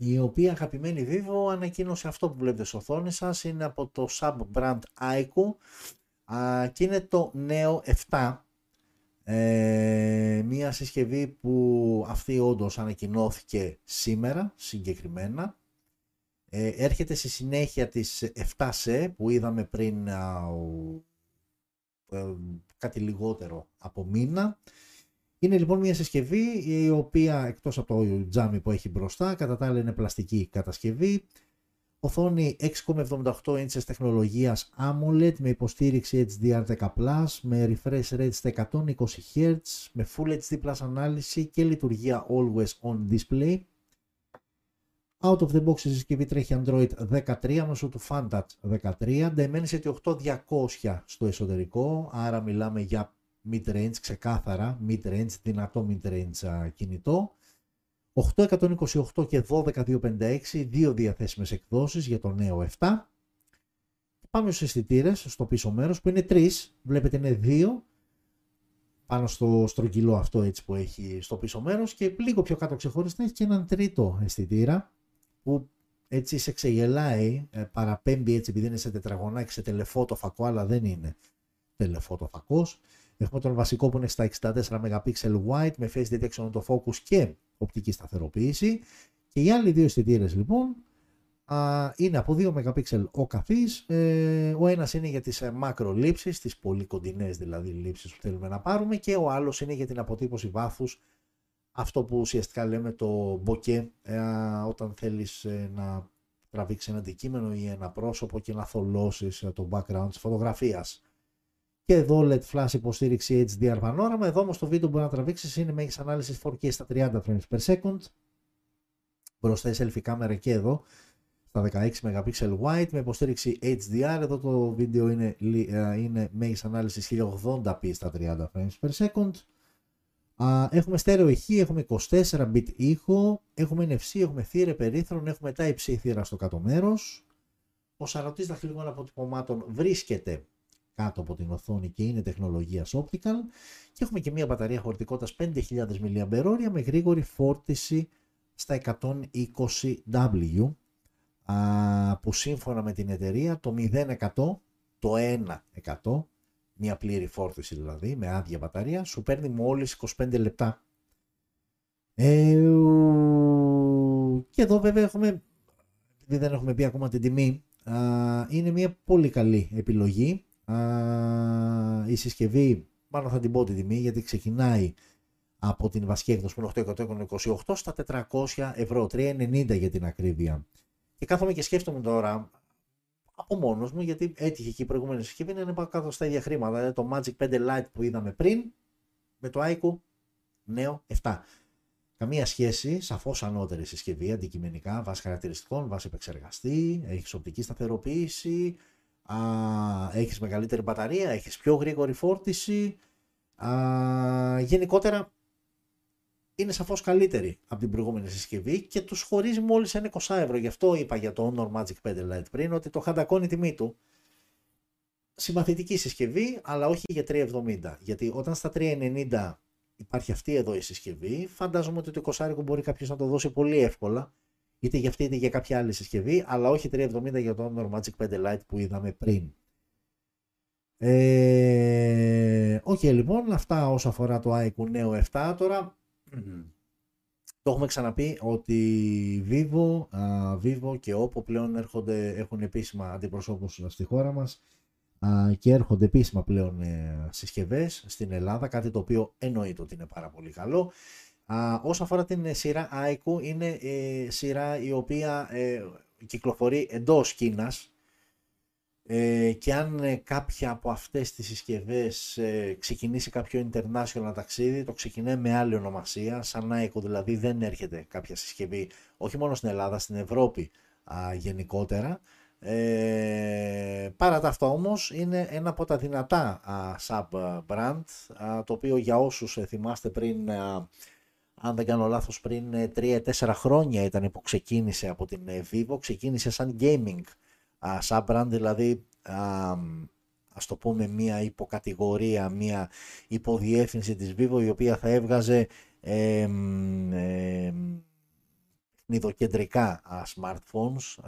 η οποία αγαπημένη Vivo ανακοίνωσε αυτό που βλέπετε στην οθόνη σας, είναι από το sub-brand iQOO και είναι το νέο 7, ε, μια συσκευή που αυτή όντως ανακοινώθηκε σήμερα συγκεκριμένα. Ε, έρχεται στη συνέχεια της 7C που είδαμε πριν ε, κάτι λιγότερο από μήνα. Είναι λοιπόν μια συσκευή η οποία εκτός από το τζάμι που έχει μπροστά κατά τα άλλα είναι πλαστική κατασκευή. Οθόνη 6,78 inches τεχνολογίας AMOLED με υποστήριξη HDR10+, με refresh rate στα 120 Hz, με Full HD Plus ανάλυση και λειτουργία Always On Display Out of the box η συσκευή τρέχει Android 13 μέσω του FunTouch 13, Dimensity 8200 στο εσωτερικό, άρα μιλάμε για mid-range, ξεκάθαρα mid-range, δυνατό mid-range κινητό. 828 και 12256, δύο διαθέσιμες εκδόσεις για το νέο 7. Πάμε στους αισθητήρες στο πίσω μέρος που είναι τρεις, βλέπετε είναι δύο πάνω στο στρογγυλό αυτό έτσι που έχει στο πίσω μέρος και λίγο πιο κάτω ξεχωριστά έχει και έναν τρίτο αισθητήρα που έτσι σε ξεγελάει, ε, παραπέμπει έτσι επειδή είναι σε τετραγωνάκι, σε τελεφώτο φακό, αλλά δεν είναι τελεφώτο φακός. Έχουμε τον βασικό που είναι στα 64 MP wide με face detection το focus και οπτική σταθεροποίηση. Και οι άλλοι δύο αισθητήρες λοιπόν α, είναι από 2 MP ο καθής. Ε, ο ένας είναι για τις ε, μακρολήψεις, τις πολύ κοντινές δηλαδή λήψεις που θέλουμε να πάρουμε και ο άλλος είναι για την αποτύπωση βάθους αυτό που ουσιαστικά λέμε το μποκέ ε, όταν θέλεις ε, να τραβήξεις ένα αντικείμενο ή ένα πρόσωπο και να θολώσεις ε, το background της φωτογραφίας. Και εδώ LED flash υποστήριξη HDR πανόραμα. Εδώ όμως το βίντεο που μπορεί να τραβήξεις είναι μέγιστη ανάλυση 4K στα 30 frames per second. Μπροστά η selfie κάμερα και εδώ στα 16 MP wide με υποστήριξη HDR. Εδώ το βίντεο είναι, είναι μέγιστη ανάλυση 1080p στα 30 frames per second έχουμε στέρεο ηχή, έχουμε 24 bit ήχο, έχουμε NFC, έχουμε θύρα περίθρων, έχουμε τα υψή θύρα στο κάτω μέρος. Ο σαρωτής δαχτυλικών αποτυπωμάτων βρίσκεται κάτω από την οθόνη και είναι τεχνολογίας optical και έχουμε και μια μπαταρία χωρητικότητας 5.000 mAh με γρήγορη φόρτιση στα 120W που σύμφωνα με την εταιρεία το 0% το 1% μια πλήρη φόρτιση δηλαδή, με άδεια μπαταρία, σου παίρνει μόλις 25 λεπτά. Ε, και εδώ βέβαια έχουμε, επειδή δεν έχουμε πει ακόμα την τιμή, είναι μια πολύ καλή επιλογή. Η συσκευή, μάλλον θα την πω την τιμή, γιατί ξεκινάει από την βασική έκδοση που είναι 828 στα 400 ευρώ, 390 για την ακρίβεια. Και κάθομαι και σκέφτομαι τώρα, από μόνος μου, γιατί έτυχε και η προηγούμενη συσκευή να είναι κάτω στα ίδια χρήματα. Δηλαδή το Magic 5 Lite που είδαμε πριν με το iQOO νέο 7. Καμία σχέση, σαφώς ανώτερη συσκευή αντικειμενικά, βάσει χαρακτηριστικών, βάσει επεξεργαστή, έχεις οπτική σταθεροποίηση, έχεις μεγαλύτερη μπαταρία, έχεις πιο γρήγορη φόρτιση. Α, γενικότερα είναι σαφώς καλύτερη από την προηγούμενη συσκευή και τους χωρίζει μόλις ένα 20 ευρώ. Γι' αυτό είπα για το Honor Magic 5 Lite πριν ότι το χαντακώνει η τιμή του. Συμπαθητική συσκευή, αλλά όχι για 370. Γιατί όταν στα 390 υπάρχει αυτή εδώ η συσκευή, φαντάζομαι ότι το 20 μπορεί κάποιος να το δώσει πολύ εύκολα. Είτε για αυτή είτε για κάποια άλλη συσκευή, αλλά όχι 370 για το Honor Magic 5 Lite που είδαμε πριν. Ε, okay, λοιπόν, αυτά όσο αφορά το iQOO Neo 7. Τώρα το έχουμε ξαναπεί ότι Vivo, Vivo και Oppo πλέον έρχονται, έχουν επίσημα αντιπροσώπους στη χώρα μας και έρχονται επίσημα πλέον ε, συσκευές στην Ελλάδα, κάτι το οποίο εννοείται ότι είναι πάρα πολύ καλό. Όσο αφορά την σειρά iQOO, είναι ε, σειρά η οποία ε, κυκλοφορεί εντός Κίνας, ε, και αν ε, κάποια από αυτές τις συσκευές ε, ξεκινήσει κάποιο international ταξίδι, το ξεκινάει με άλλη ονομασία, σαν Nike δηλαδή δεν έρχεται κάποια συσκευή, όχι μόνο στην Ελλάδα, στην Ευρώπη α, γενικότερα. Ε, παρά τα αυτά όμως είναι ένα από τα δυνατά α, sub brand, το οποίο για όσους θυμάστε πριν, αν δεν κάνω λάθος, πριν 3-4 χρόνια ήταν που ξεκίνησε από την Vivo, ξεκίνησε σαν gaming brand, δηλαδή α, ας το πούμε μια υποκατηγορία, μια υποδιεύθυνση της Vivo η οποία θα έβγαζε ε, ε, smartphones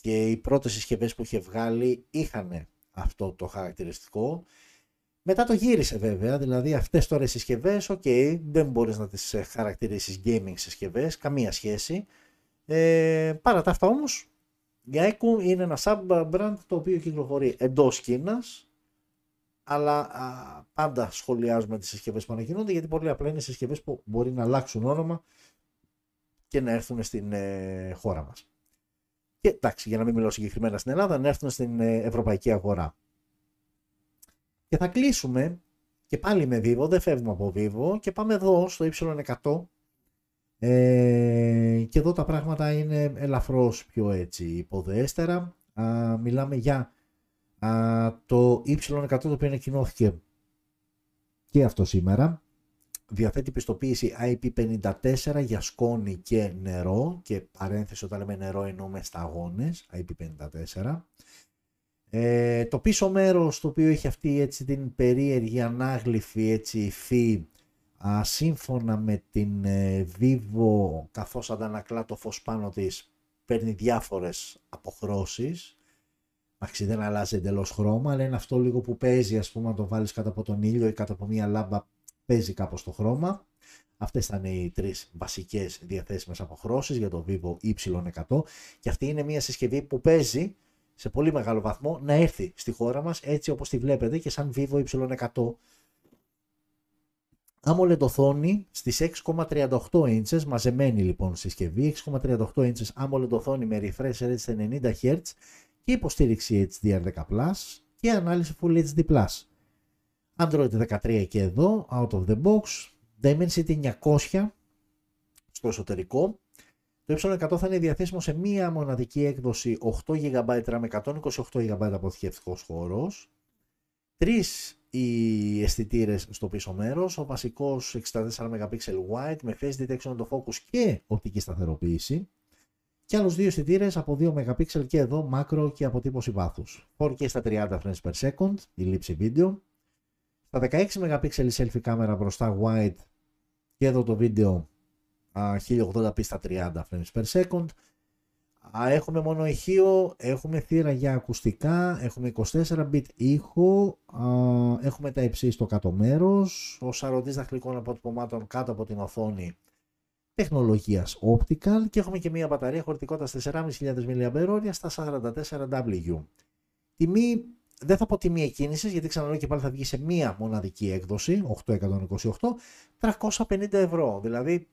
και οι πρώτες συσκευές που είχε βγάλει είχαν αυτό το χαρακτηριστικό. Μετά το γύρισε βέβαια, δηλαδή αυτές τώρα οι συσκευές, οκ, δεν μπορείς να τις χαρακτηρίσεις gaming συσκευές, καμία σχέση. Ε, παρά τα αυτά όμως, η iQOO είναι ένα sub-brand το οποίο κυκλοφορεί εντός Κίνας, αλλά α, πάντα σχολιάζουμε τις συσκευές που ανακοινούνται, γιατί πολύ απλά είναι συσκευές που μπορεί να αλλάξουν όνομα και να έρθουν στην ε, χώρα μας. Και εντάξει, για να μην μιλάω συγκεκριμένα στην Ελλάδα, να έρθουν στην ε, ευρωπαϊκή αγορά. Και θα κλείσουμε και πάλι με Vivo, δεν φεύγουμε από Vivo και πάμε εδώ στο Y100 Ε, και εδώ τα πράγματα είναι ελαφρώς πιο έτσι υποδεέστερα. Α, μιλάμε για α, το Y100 το οποίο ανακοινώθηκε και αυτό σήμερα. Διαθέτει πιστοποίηση IP54 για σκόνη και νερό και παρένθεση όταν λέμε νερό εννοούμε σταγόνες IP54. Ε, το πίσω μέρος το οποίο έχει αυτή έτσι την περίεργη ανάγλυφη έτσι υφή α, σύμφωνα με την ε, Vivo καθώς αντανακλά το φως πάνω της παίρνει διάφορες αποχρώσεις Εντάξει, δεν αλλάζει εντελώς χρώμα, αλλά είναι αυτό λίγο που παίζει, ας πούμε, αν το βάλεις κάτω από τον ήλιο ή κάτω από μία λάμπα, παίζει κάπως το χρώμα. Αυτές ήταν οι τρεις βασικές διαθέσιμες αποχρώσεις για το Vivo Y100 και αυτή είναι μια συσκευή που παίζει σε πολύ μεγάλο βαθμό να έρθει στη χώρα μας έτσι όπως τη βλέπετε και σαν Vivo Y100 AMOLED οθόνη στις 6,38 inches, μαζεμένη λοιπόν συσκευή, 6,38 inches AMOLED οθόνη με refresh rate στα 90 Hz και υποστήριξη HDR10+, και ανάλυση Full HD+. Android 13 και εδώ, out of the box, Dimensity 900 στο εσωτερικό. Το Y100 θα είναι διαθέσιμο σε μία μοναδική έκδοση 8 GB RAM με 128 GB αποθηκευτικός χώρος. Τρεις οι αισθητήρες στο πίσω μέρος, ο βασικός 64 MP wide με face detection το focus και οπτική σταθεροποίηση και άλλους δύο αισθητήρες από 2 MP και εδώ μάκρο και αποτύπωση βάθους. 4K στα 30 frames per second, η λήψη βίντεο. Στα 16 MP selfie κάμερα μπροστά wide και εδώ το βίντεο 1080p στα 30 frames per second. Έχουμε μόνο ηχείο, έχουμε θύρα για ακουστικά, έχουμε 24 bit ήχο, έχουμε τα υψί στο κάτω μέρος, ο σαρωτής δαχτυλικών αποτυπωμάτων κάτω από την οθόνη τεχνολογίας optical και έχουμε και μια μπαταρία χωρητικότητας 4.500 mAh στα 44W. Τιμή, δεν θα πω τιμή εκκίνησης γιατί ξαναλέω και πάλι θα βγει σε μία μοναδική έκδοση, 828, 350 ευρώ. Δηλαδή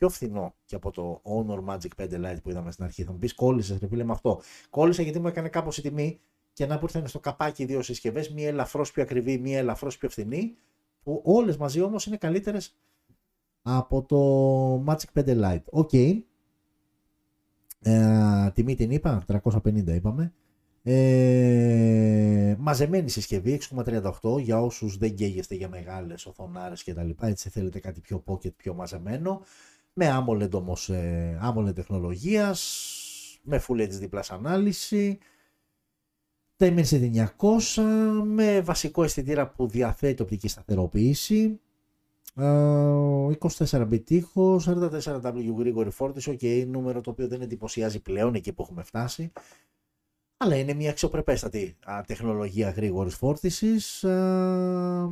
πιο φθηνό και από το Honor Magic 5 Lite που είδαμε στην αρχή. Θα μου πεις κόλλησες, ρε φίλε με αυτό. Κόλλησε γιατί μου έκανε κάπως η τιμή και να που ήρθαν στο καπάκι δύο συσκευές, μία ελαφρώς πιο ακριβή, μία ελαφρώς πιο φθηνή, που όλες μαζί όμως είναι καλύτερες από το Magic 5 Lite. OK. Okay. Ε, τιμή την είπα, 350 είπαμε. Ε, μαζεμένη συσκευή 6,38 για όσους δεν καίγεστε για μεγάλες οθονάρες και τα λοιπά έτσι θέλετε κάτι πιο pocket πιο μαζεμένο με AMOLED όμως ε, AMOLED τεχνολογίας με Full HD Plus ανάλυση Dimensity 900 με βασικό αισθητήρα που διαθέτει οπτική σταθεροποίηση 24 bit ήχος, 44W γρήγορη φόρτιση, ok, νούμερο το οποίο δεν εντυπωσιάζει πλέον εκεί που έχουμε φτάσει. Αλλά είναι μια αξιοπρεπέστατη α, τεχνολογία γρήγορης φόρτισης α,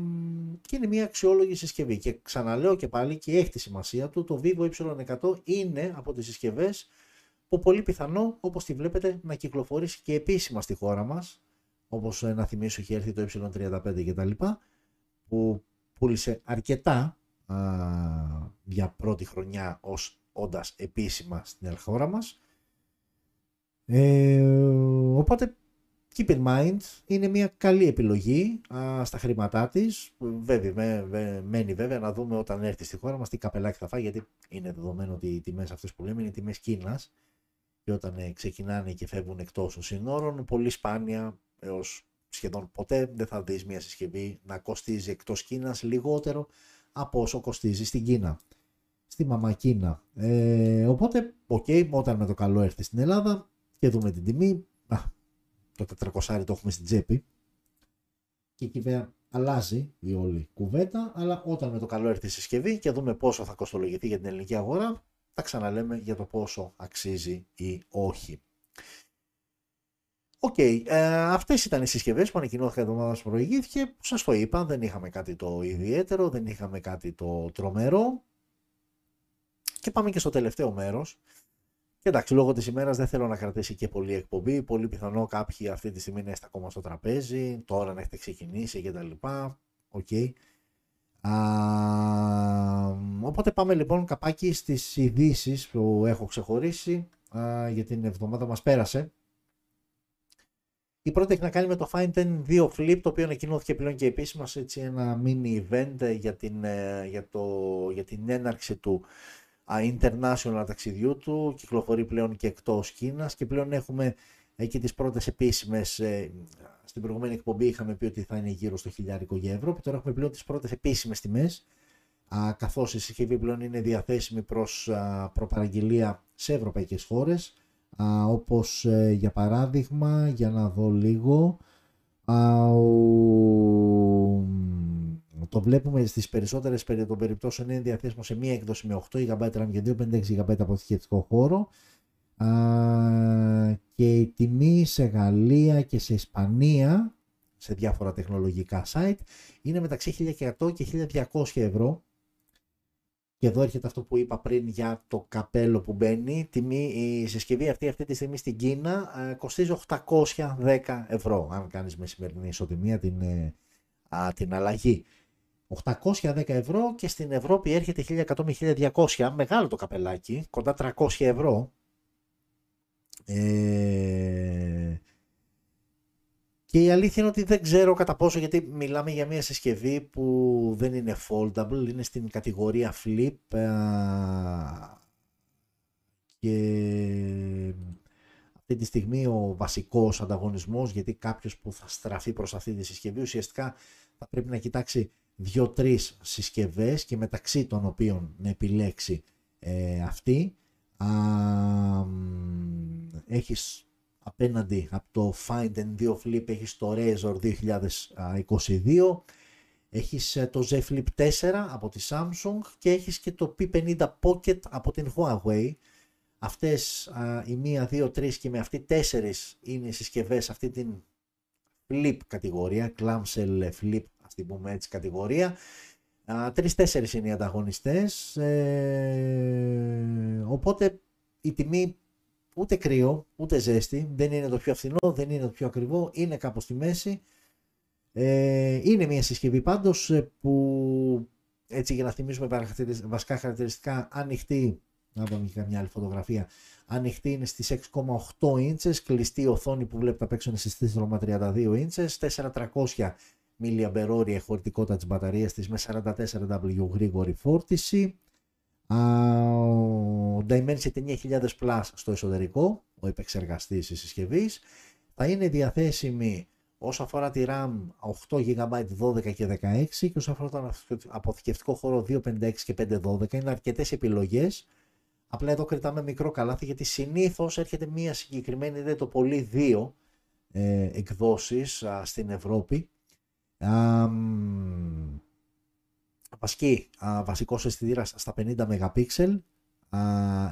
και είναι μια αξιόλογη συσκευή. Και ξαναλέω και πάλι και έχει τη σημασία του, το Vivo Y100 είναι από τις συσκευές που πολύ πιθανό, όπως τη βλέπετε, να κυκλοφορήσει και επίσημα στη χώρα μας, όπως να θυμίσω έχει έρθει το Y35 κτλ, που πούλησε αρκετά α, για πρώτη χρονιά ως όντας επίσημα στην χώρα μας. Ε, οπότε keep in mind είναι μια καλή επιλογή α, στα χρήματά της. Βέβαια, μένει βέβαια να δούμε όταν έρθει στη χώρα μας τι καπελάκι θα φάει γιατί είναι δεδομένο ότι οι τιμές αυτές που λέμε είναι τιμές Κίνας και όταν ε, ξεκινάνε και φεύγουν εκτός των συνόρων πολύ σπάνια έως σχεδόν ποτέ δεν θα δεις μια συσκευή να κοστίζει εκτός Κίνας λιγότερο από όσο κοστίζει στην Κίνα. Στη μαμά Κίνα. Ε, οπότε, OK, okay, όταν με το καλό έρθει στην Ελλάδα και δούμε την τιμή, α, το 400 το έχουμε στην τσέπη και εκεί βέβαια αλλάζει η όλη κουβέντα, αλλά όταν με το καλό έρθει η συσκευή και δούμε πόσο θα κοστολογηθεί για την ελληνική αγορά, θα ξαναλέμε για το πόσο αξίζει ή όχι. OK, okay, ε, αυτές ήταν οι συσκευές που ανακοινώθηκαν την εβδομάδα που προηγήθηκε. Που σας το είπα, δεν είχαμε κάτι το ιδιαίτερο, δεν είχαμε κάτι το τρομερό. Και πάμε και στο τελευταίο μέρος. Και εντάξει, λόγω της ημέρας δεν θέλω να κρατήσει και πολύ εκπομπή. Πολύ πιθανό κάποιοι αυτή τη στιγμή να είστε ακόμα στο τραπέζι, τώρα να έχετε ξεκινήσει κτλ. OK. Okay. οπότε πάμε λοιπόν καπάκι στις ειδήσει που έχω ξεχωρίσει α, για την εβδομάδα μας πέρασε. Η πρώτη έχει να κάνει με το Fine 10 2 Flip, το οποίο ανακοινώθηκε πλέον και επίσημας σε έτσι ένα mini event για την, ε, για το, για την έναρξη του international ταξιδιού του, κυκλοφορεί πλέον και εκτός Κίνας και πλέον έχουμε εκεί τις πρώτες επίσημες, ε, στην προηγούμενη εκπομπή είχαμε πει ότι θα είναι γύρω στο χιλιάρικο για Ευρώπη, τώρα έχουμε πλέον τις πρώτες επίσημες τιμές, α, καθώς η συσκευή πλέον είναι διαθέσιμη προς α, προπαραγγελία σε ευρωπαϊκές χώρες, α, όπως ε, για παράδειγμα, για να δω λίγο, το βλέπουμε στις περισσότερες των περιπτώσεων είναι διαθέσιμο σε μία έκδοση με 8 GB RAM και 256 GB αποθηκευτικό χώρο. Και η τιμή σε Γαλλία και σε Ισπανία σε διάφορα τεχνολογικά site είναι μεταξύ 1100 και 1200 ευρώ και εδώ έρχεται αυτό που είπα πριν για το καπέλο που μπαίνει. Τιμή, η συσκευή αυτή αυτή τη στιγμή στην Κίνα κοστίζει 810 ευρώ αν κάνεις με σημερινή ισοτιμία την, ε, α, την αλλαγή. 810 ευρώ και στην Ευρώπη έρχεται 1100 με 1200, μεγάλο το καπελάκι, κοντά 300 ευρώ. Ε... Και η αλήθεια είναι ότι δεν ξέρω κατά πόσο, γιατί μιλάμε για μια συσκευή που δεν είναι foldable, είναι στην κατηγορία flip ε, και αυτή τη στιγμή ο βασικός ανταγωνισμός, γιατί κάποιος που θα στραφεί προς αυτή τη συσκευή ουσιαστικά θα πρέπει να κοιτάξει δύο-τρεις συσκευές και μεταξύ των οποίων να επιλέξει ε, αυτή. Α, έχεις απέναντι από το Find and 2 Flip έχεις το Razor 2022 έχεις ε, το Z Flip 4 από τη Samsung και έχεις και το P50 Pocket από την Huawei αυτές η μία, δύο, τρεις και με αυτή τέσσερις είναι οι συσκευές αυτή την Flip κατηγορία, Clamshell Flip την πούμε έτσι κατηγορία. Τρεις-τέσσερις είναι οι ανταγωνιστές, ε, οπότε η τιμή ούτε κρύο, ούτε ζέστη, δεν είναι το πιο φθηνό, δεν είναι το πιο ακριβό, είναι κάπου στη μέση. Ε, είναι μια συσκευή πάντως ε, που έτσι για να θυμίσουμε βασικά χαρακτηριστικά ανοιχτή, να δούμε και καμιά άλλη φωτογραφία, ανοιχτή είναι στις 6,8 ίντσες, κλειστή οθόνη που βλέπετε απ' έξω είναι στις 4,32 ίντσες, 4300 mAh χωρητικότητα της μπαταρίας της με 44W γρήγορη φόρτιση. Ο Dimensity 9000 Plus στο εσωτερικό, ο επεξεργαστής της συσκευής. Θα είναι διαθέσιμη όσο αφορά τη RAM 8GB 12 και 16 και όσο αφορά το αποθηκευτικό χώρο 256 και 512 είναι αρκετές επιλογές. Απλά εδώ κριτάμε μικρό καλάθι γιατί συνήθως έρχεται μία συγκεκριμένη, δεν το πολύ δύο ε, εκδόσεις στην Ευρώπη Βασική, βασικός αισθητήρας στα 50 MP,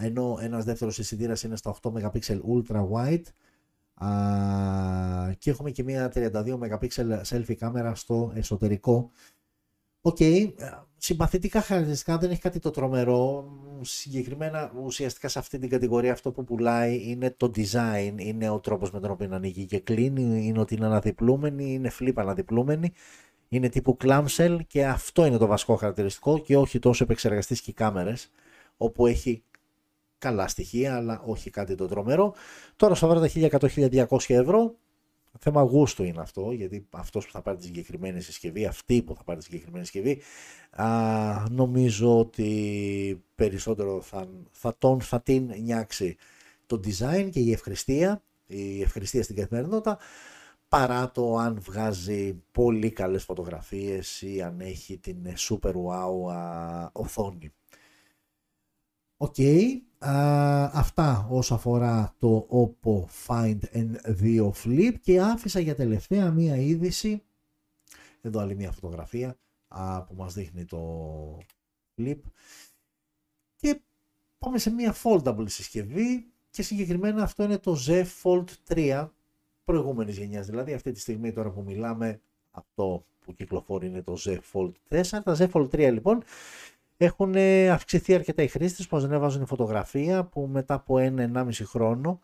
ενώ ένας δεύτερος αισθητήρας είναι στα 8 MP ultra wide και έχουμε και μια 32 MP selfie κάμερα στο εσωτερικό. OK, okay, συμπαθητικά χαρακτηριστικά δεν έχει κάτι το τρομερό. Συγκεκριμένα ουσιαστικά σε αυτή την κατηγορία αυτό που πουλάει είναι το design, είναι ο τρόπος με τον οποίο ανοίγει και κλείνει, είναι ότι είναι αναδιπλούμενη, είναι flip αναδιπλούμενη, είναι τύπου clamshell και αυτό είναι το βασικό χαρακτηριστικό και όχι τόσο επεξεργαστής και κάμερες όπου έχει καλά στοιχεία αλλά όχι κάτι το τρομερό. Τώρα στα τα 1100-1200 ευρώ θέμα γούστου είναι αυτό, γιατί αυτός που θα πάρει τη συγκεκριμένη συσκευή, αυτή που θα πάρει τη συγκεκριμένη συσκευή, α, νομίζω ότι περισσότερο θα, θα τον, θα την νιάξει το design και η ευχριστία, η ευχριστία στην καθημερινότητα, παρά το αν βγάζει πολύ καλές φωτογραφίες ή αν έχει την super wow α, οθόνη. OK, okay. αυτά όσο αφορά το Oppo Find N2 Flip και άφησα για τελευταία μία είδηση, εδώ άλλη μία φωτογραφία α, που μας δείχνει το Flip και πάμε σε μία foldable συσκευή και συγκεκριμένα αυτό είναι το Z Fold 3 προηγούμενης γενιάς δηλαδή αυτή τη στιγμή τώρα που μιλάμε αυτό που κυκλοφορεί είναι το Z Fold 4 τα Z Fold 3 λοιπόν έχουν ε, αυξηθεί αρκετά οι χρήστες που ανέβαζαν φωτογραφία που μετά από ένα-ενάμιση χρόνο,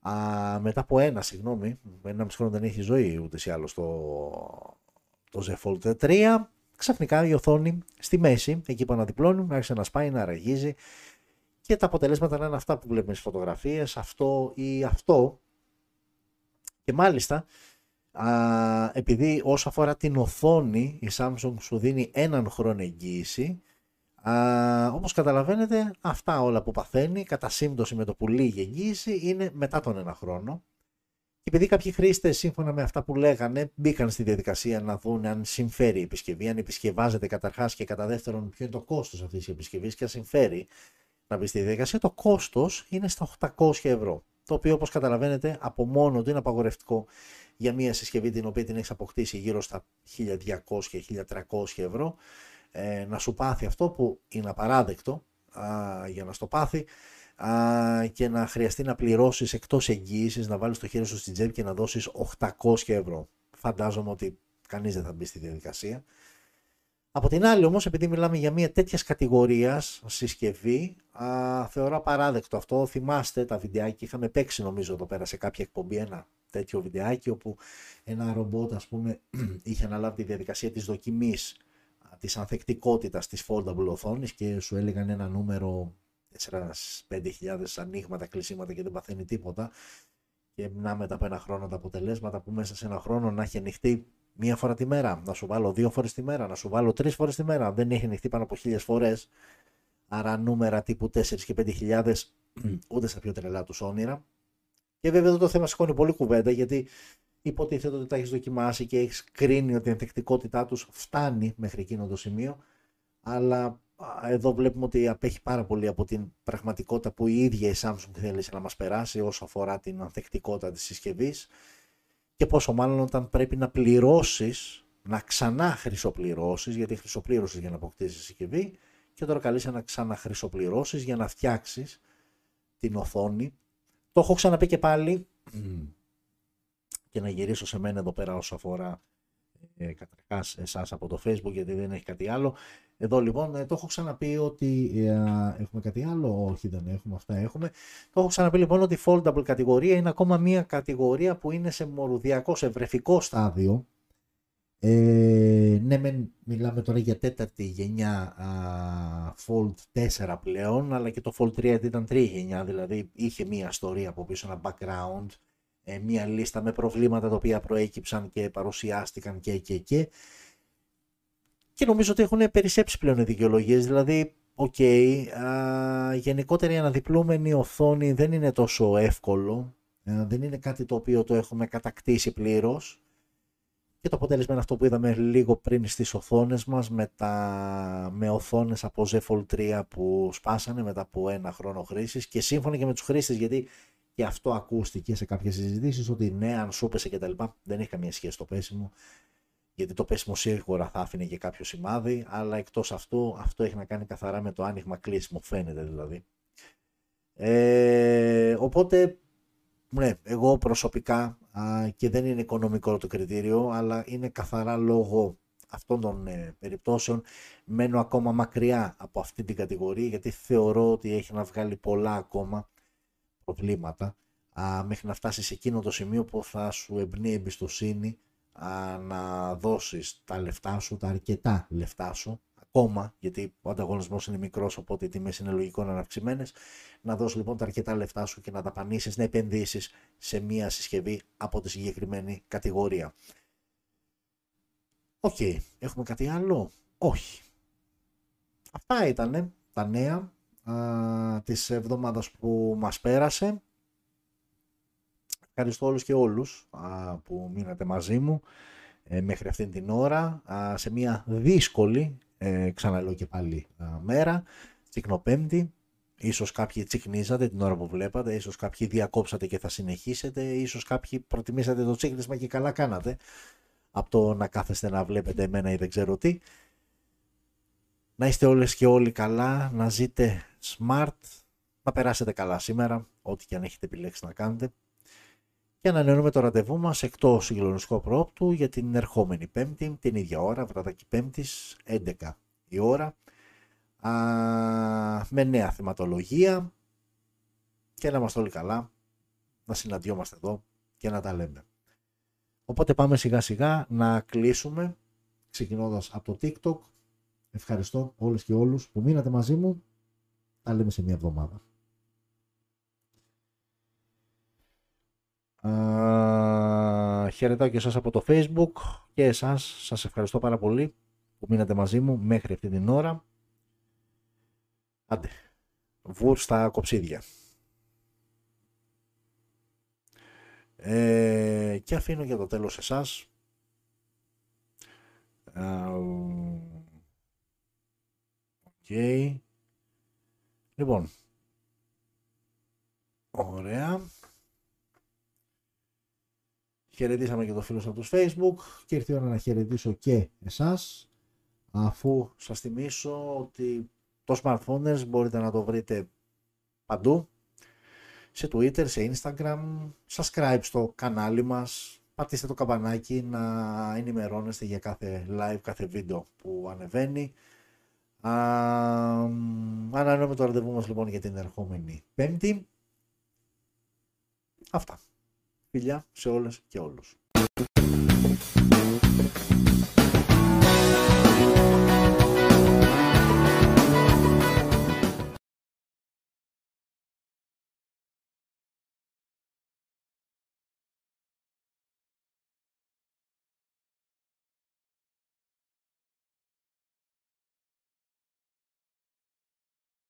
α, μετά από ένα, συγγνώμη, μισή χρόνο δεν έχει ζωή ούτε ή άλλως το, το Z Fold 3, ξαφνικά η οθόνη στη μέση, εκεί που αναδιπλώνει, άρχισε να σπάει, να ραγίζει και τα αποτελέσματα είναι αυτά που βλέπουμε στις φωτογραφίες, αυτό ή αυτό. Και μάλιστα, α, επειδή όσο αφορά την οθόνη, η Samsung σου δίνει έναν χρόνο εγγύηση, Α, όπως καταλαβαίνετε αυτά όλα που παθαίνει κατά σύμπτωση με το που λύγει εγγύηση είναι μετά τον ένα χρόνο και επειδή κάποιοι χρήστες, σύμφωνα με αυτά που λέγανε, μπήκαν στη διαδικασία να δουν αν συμφέρει η επισκευή, αν επισκευάζεται καταρχάς και κατά δεύτερον, ποιο είναι το κόστος αυτής της επισκευής και αν συμφέρει να μπει στη διαδικασία, το κόστος είναι στα 800 ευρώ. Το οποίο, όπως καταλαβαίνετε, από μόνο του είναι απαγορευτικό για μια συσκευή την οποία την έχεις αποκτήσει γύρω στα 1200-1300 ευρώ. Ε, να σου πάθει αυτό που είναι απαράδεκτο α, για να στο πάθει α, και να χρειαστεί να πληρώσεις εκτός εγγύησης, να βάλεις το χέρι σου στην τσέπη και να δώσεις 800 ευρώ. Φαντάζομαι ότι κανείς δεν θα μπει στη διαδικασία. Από την άλλη όμως, επειδή μιλάμε για μια τέτοια κατηγορίας συσκευή, α, θεωρώ παράδεκτο αυτό. Θυμάστε τα βιντεάκια, είχαμε παίξει νομίζω εδώ πέρα σε κάποια εκπομπή ένα τέτοιο βιντεάκι, όπου ένα ρομπότ ας πούμε είχε αναλάβει τη διαδικασία της δοκιμής της ανθεκτικότητας της foldable οθόνης και σου έλεγαν ένα νούμερο 4-5 ανοίγματα, κλεισίματα και δεν παθαίνει τίποτα. Και να μετά από ένα χρόνο τα αποτελέσματα που μέσα σε ένα χρόνο να έχει ανοιχτεί μία φορά τη μέρα, να σου βάλω δύο φορές τη μέρα, να σου βάλω τρεις φορές τη μέρα. Δεν έχει ανοιχτεί πάνω από χίλιες φορές. Άρα νούμερα τύπου 4 και 5.000 ούτε στα πιο τρελά τους όνειρα. Και βέβαια εδώ το θέμα σηκώνει πολύ κουβέντα γιατί υποτίθεται ότι τα έχεις δοκιμάσει και έχεις κρίνει ότι η ανθεκτικότητά τους φτάνει μέχρι εκείνο το σημείο. Αλλά εδώ βλέπουμε ότι απέχει πάρα πολύ από την πραγματικότητα που η ίδια η Samsung θέλει να μας περάσει όσο αφορά την ανθεκτικότητα της συσκευής και πόσο μάλλον όταν πρέπει να πληρώσεις, να ξανά χρυσοπληρώσεις, γιατί χρυσοπλήρωσες για να αποκτήσεις συσκευή και τώρα καλείσαι να ξαναχρυσοπληρώσεις για να φτιάξεις την οθόνη. Το έχω ξαναπεί και πάλι και να γυρίσω σε μένα εδώ πέρα όσο αφορά ε, καταρχάς εσάς από το facebook γιατί δεν έχει κάτι άλλο. Εδώ λοιπόν ε, το έχω ξαναπεί ότι ε, έχουμε κάτι άλλο, όχι δεν έχουμε, αυτά έχουμε. Το έχω ξαναπεί λοιπόν ότι η foldable κατηγορία είναι ακόμα μια κατηγορία που είναι σε μορουδιακό, σε βρεφικό στάδιο. Ε, ναι, με, μιλάμε τώρα για τέταρτη γενιά α, Fold 4 πλέον, αλλά και το Fold 3 ήταν τρίτη γενιά, δηλαδή είχε μια ιστορία από πίσω, ένα background, ε, μια λίστα με προβλήματα τα οποία προέκυψαν και παρουσιάστηκαν και και και και νομίζω ότι έχουν περισσέψει πλέον οι δικαιολογίες. Δηλαδή, OK, okay, γενικότερα η αναδιπλούμενη οθόνη δεν είναι τόσο εύκολο. δεν είναι κάτι το οποίο το έχουμε κατακτήσει πλήρως. Και το αποτέλεσμα είναι αυτό που είδαμε λίγο πριν στις οθόνες μας με, τα, με οθόνες από Z Fold 3 που σπάσανε μετά από ένα χρόνο χρήσης και σύμφωνα και με τους χρήστες γιατί και αυτό ακούστηκε σε κάποιες συζητήσεις ότι ναι αν σου και τα λοιπά δεν έχει καμία σχέση το πέσιμο γιατί το πέσιμο σίγουρα θα άφηνε και κάποιο σημάδι, αλλά εκτός αυτού αυτό έχει να κάνει καθαρά με το άνοιγμα κλείσιμο, φαίνεται δηλαδή. Ε, οπότε, ναι, εγώ προσωπικά α, και δεν είναι οικονομικό το κριτήριο, αλλά είναι καθαρά λόγω αυτών των ε, περιπτώσεων μένω ακόμα μακριά από αυτή την κατηγορία γιατί θεωρώ ότι έχει να βγάλει πολλά ακόμα προβλήματα α, μέχρι να φτάσεις σε εκείνο το σημείο που θα σου εμπνέει εμπιστοσύνη να δώσεις τα λεφτά σου, τα αρκετά λεφτά σου, ακόμα, γιατί ο ανταγωνισμός είναι μικρός, οπότε οι τιμές είναι λογικό να είναι αυξημένες. Να δώσεις λοιπόν τα αρκετά λεφτά σου και να δαπανήσεις, να επενδύσεις σε μία συσκευή από τη συγκεκριμένη κατηγορία. Οκ, έχουμε κάτι άλλο; Όχι. Αυτά ήταν τα νέα α, της εβδομάδας που μας πέρασε. Ευχαριστώ όλους και όλους α, που μείνατε μαζί μου ε, μέχρι αυτήν την ώρα α, σε μια δύσκολη, ε, ξαναλέω και πάλι, α, μέρα, τσικνοπέμπτη. Ίσως κάποιοι τσικνίζατε την ώρα που βλέπατε, ίσως κάποιοι διακόψατε και θα συνεχίσετε, ίσως κάποιοι προτιμήσατε το τσίκνισμα και καλά κάνατε από το να κάθεστε να βλέπετε εμένα ή δεν ξέρω τι. Να είστε όλες και όλοι καλά, να ζείτε smart, να περάσετε καλά σήμερα, ό,τι και αν έχετε επιλέξει να κάνετε και ανανεώνουμε το ραντεβού μας εκτός συγκλονιστικό προόπτου για την ερχόμενη πέμπτη, την ίδια ώρα, βραδάκι πέμπτης, 11 η ώρα, α, με νέα θεματολογία και να είμαστε όλοι καλά, να συναντιόμαστε εδώ και να τα λέμε. Οπότε πάμε σιγά σιγά να κλείσουμε, ξεκινώντας από το TikTok. Ευχαριστώ όλες και όλους που μείνατε μαζί μου. Τα λέμε σε μια εβδομάδα. Uh, χαιρετάω και εσάς από το facebook και εσάς σας ευχαριστώ πάρα πολύ που μείνατε μαζί μου μέχρι αυτή την ώρα Άντε. Βουρ στα κοψίδια. Ε, και αφήνω για το τέλος εσάς. OK. Okay. Λοιπόν. Ωραία. Χαιρετήσαμε και το φίλο από το Facebook και ήρθε η ώρα να χαιρετήσω και εσάς αφού σας θυμίσω ότι το smartphone μπορείτε να το βρείτε παντού σε Twitter, σε Instagram, subscribe στο κανάλι μας, πατήστε το καμπανάκι να ενημερώνεστε για κάθε live, κάθε βίντεο που ανεβαίνει. Ανανεώνουμε το ραντεβού μας λοιπόν για την ερχόμενη πέμπτη. Αυτά. Φιλιά σε όλες και όλους.